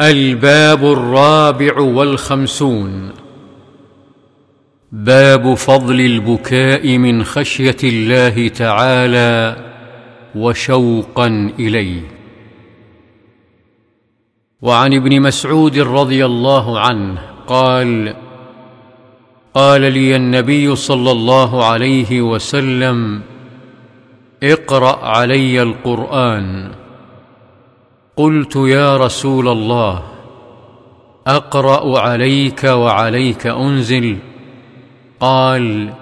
الباب الرابع والخمسون. باب فضل البكاء من خشية الله تعالى وشوقا إليه. وعن ابن مسعود رضي الله عنه قال قال لي النبي صلى الله عليه وسلم اقرأ علي القرآن. قلت يا رسول الله أقرأ عليك وعليك أنزل. قال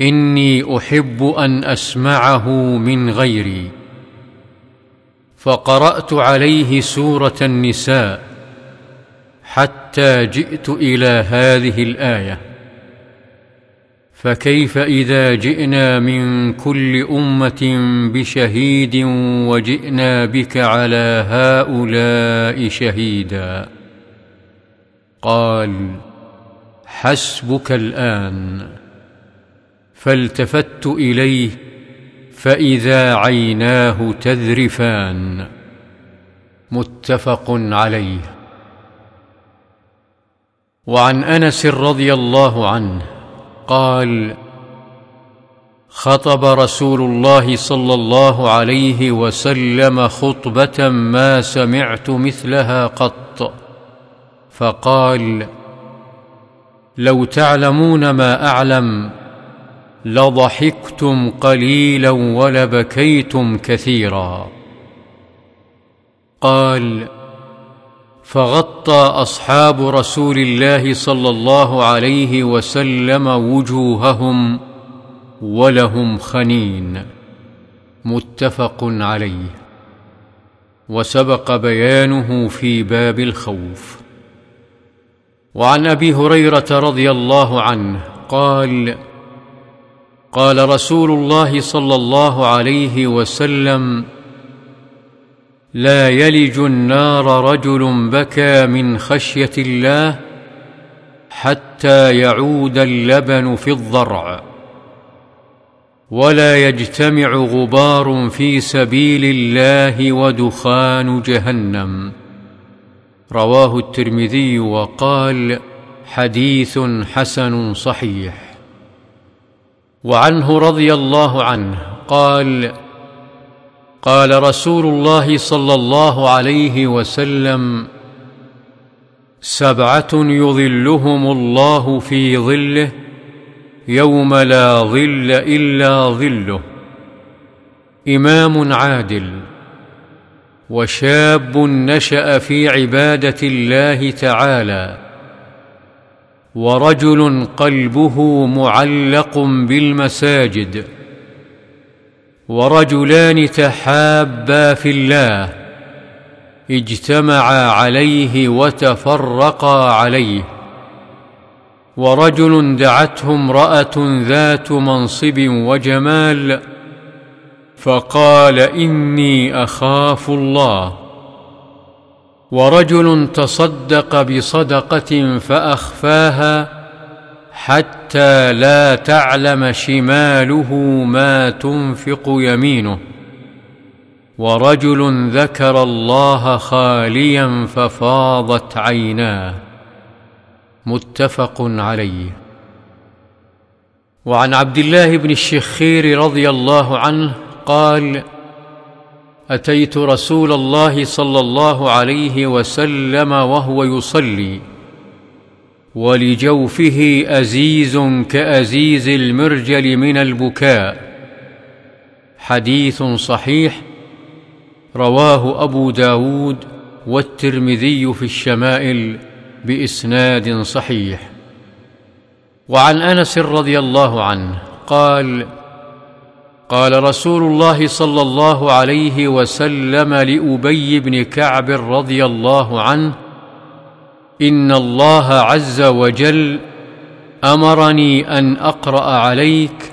إني أحب أن أسمعه من غيري. فقرأت عليه سورة النساء حتى جئت إلى هذه الآية. فكيف إذا جئنا من كل أمة بشهيد وجئنا بك على هؤلاء شهيدا؟ قال حسبك الآن. فالتفت إليه فإذا عيناه تذرفان. متفق عليه. وعن أنس رضي الله عنه قال خطب رسول الله صلى الله عليه وسلم خطبة ما سمعت مثلها قط. فقال لو تعلمون ما أعلم لضحكتم قليلا ولبكيتم كثيرا. قال فغطى أصحاب رسول الله صلى الله عليه وسلم وجوههم ولهم خنين. متفق عليه. وسبق بيانه في باب الخوف. وعن أبي هريرة رضي الله عنه قال قال رسول الله صلى الله عليه وسلم لا يلج النار رجل بكى من خشية الله حتى يعود اللبن في الضرع. ولا يجتمع غبار في سبيل الله ودخان جهنم. رواه الترمذي وقال حديث حسن صحيح. وعنه رضي الله عنه قال قال رسول الله صلى الله عليه وسلم سبعة يظلهم الله في ظله يوم لا ظل إلا ظله. إمام عادل وشاب نشأ في عبادة الله تعالى ورجل قلبه معلق بالمساجد. ورجلان تحابا في الله اجتمعا عليه وتفرقا عليه. ورجل دعته امرأة ذات منصب وجمال فقال إني أخاف الله. ورجل تصدق بصدقة فأخفاها حتى لا تعلم شماله ما تنفق يمينه. ورجل ذكر الله خاليا ففاضت عيناه. متفق عليه. وعن عبد الله بن الشخير رضي الله عنه قال أتيت رسول الله صلى الله عليه وسلم وهو يصلي. ولجوفه أزيز كأزيز المرجل من البكاء. حديث صحيح رواه أبو داود والترمذي في الشمائل بإسناد صحيح. وعن أنس رضي الله عنه قال قال رسول الله صلى الله عليه وسلم لأبي بن كعب رضي الله عنه إن الله عز وجل أمرني أن أقرأ عليك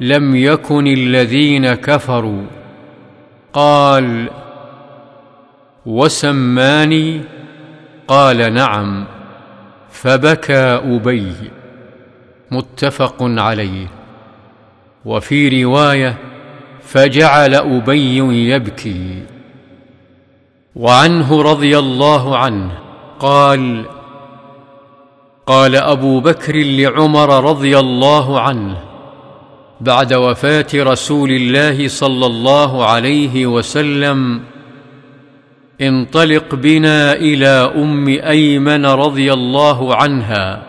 لم يكن الذين كفروا. قال وسماني؟ قال نعم. فبكى ابي متفق عليه. وفي رواية فجعل أبي يبكي. وعنه رضي الله عنه. قال قال أبو بكر لعمر رضي الله عنه بعد وفاة رسول الله صلى الله عليه وسلم انطلق بنا إلى أم أيمن رضي الله عنها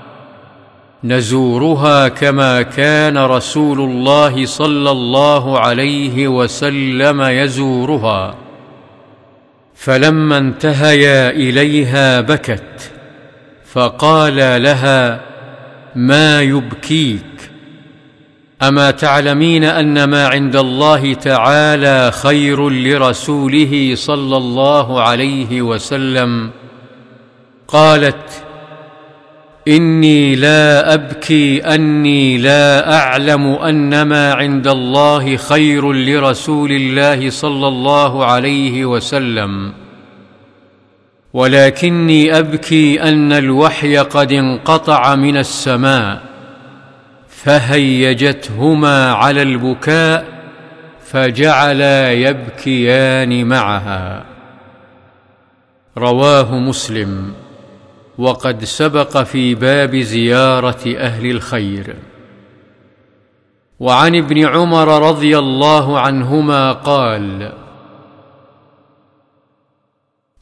نزورها كما كان رسول الله صلى الله عليه وسلم يزورها. فلما انتهيا إليها بكت فقال لها ما يبكيك؟ أما تعلمين أن ما عند الله تعالى خير لرسوله صلى الله عليه وسلم؟ قالت إني لا أبكي أني لا أعلم ان ما عند الله خير لرسول الله صلى الله عليه وسلم. ولكني أبكي أن الوحي قد انقطع من السماء فهيجتهما على البكاء فجعلا يبكيان معها. رواه مسلم. وقد سبق في باب زيارة أهل الخير. وعن ابن عمر رضي الله عنهما قال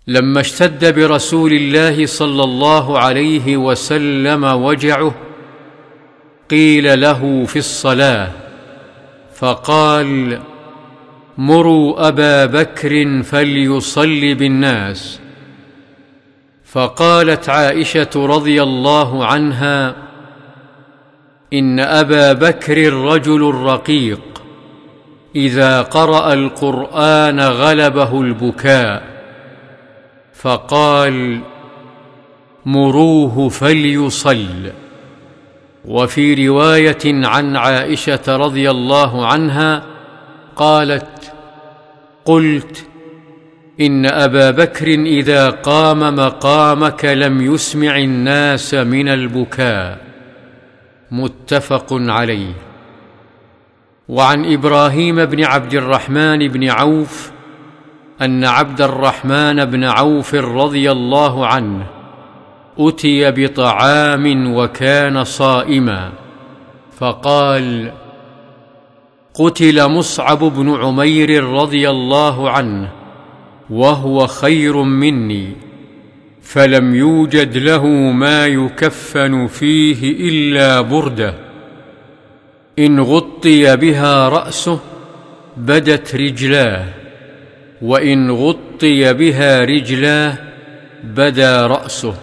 لما اشتد برسول الله صلى الله عليه وسلم وجعه قيل له في الصلاة فقال مروا أبا بكر فليصل بالناس. فقالت عائشة رضي الله عنها إن أبا بكر رجل رقيق إذا قرأ القرآن غلبه البكاء فقال مروه فليصل. وفي رواية عن عائشة رضي الله عنها قالت قلت إن أبا بكر إذا قام مقامك لم يسمع الناس من البكاء. متفق عليه. وعن إبراهيم بن عبد الرحمن بن عوف أن عبد الرحمن بن عوف رضي الله عنه أتي بطعام وكان صائما. فقال قتل مصعب بن عمير رضي الله عنه وهو خير مني فلم يوجد له ما يكفن فيه إلا برده. إن غطي بها رأسه بدت رجلاه وإن غطي بها رجلاه بدا رأسه.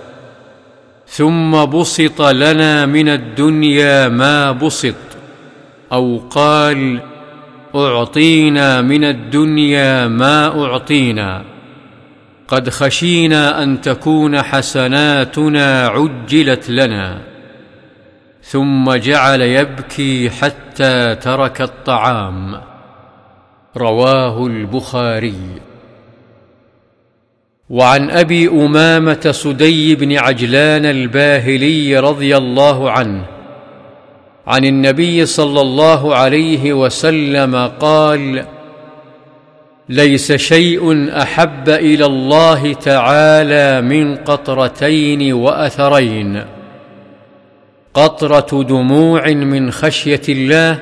ثم بسط لنا من الدنيا ما بسط أو قال أعطينا من الدنيا ما أعطينا. قد خشينا أن تكون حسناتنا عجلت لنا. ثم جعل يبكي حتى ترك الطعام. رواه البخاري. وعن أبي أمامة سدي بن عجلان الباهلي رضي الله عنه عن النبي صلى الله عليه وسلم قال ليس شيء أحب إلى الله تعالى من قطرتين وأثرين. قطرة دموع من خشية الله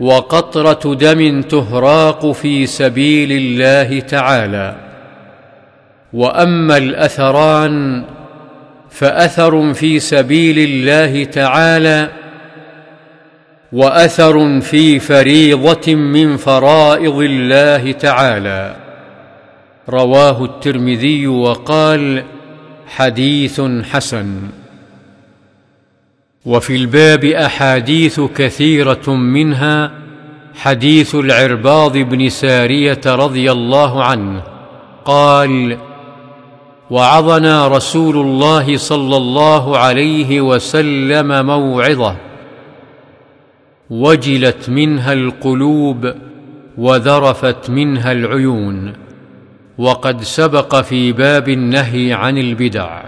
وقطرة دم تهراق في سبيل الله تعالى. وأما الأثران فأثر في سبيل الله تعالى وأثر في فريضة من فرائض الله تعالى. رواه الترمذي وقال حديث حسن. وفي الباب أحاديث كثيرة منها حديث العرباض بن سارية رضي الله عنه قال وعظنا رسول الله صلى الله عليه وسلم موعظة وجلت منها القلوب وذرفت منها العيون وقد سبق في باب النهي عن البدع.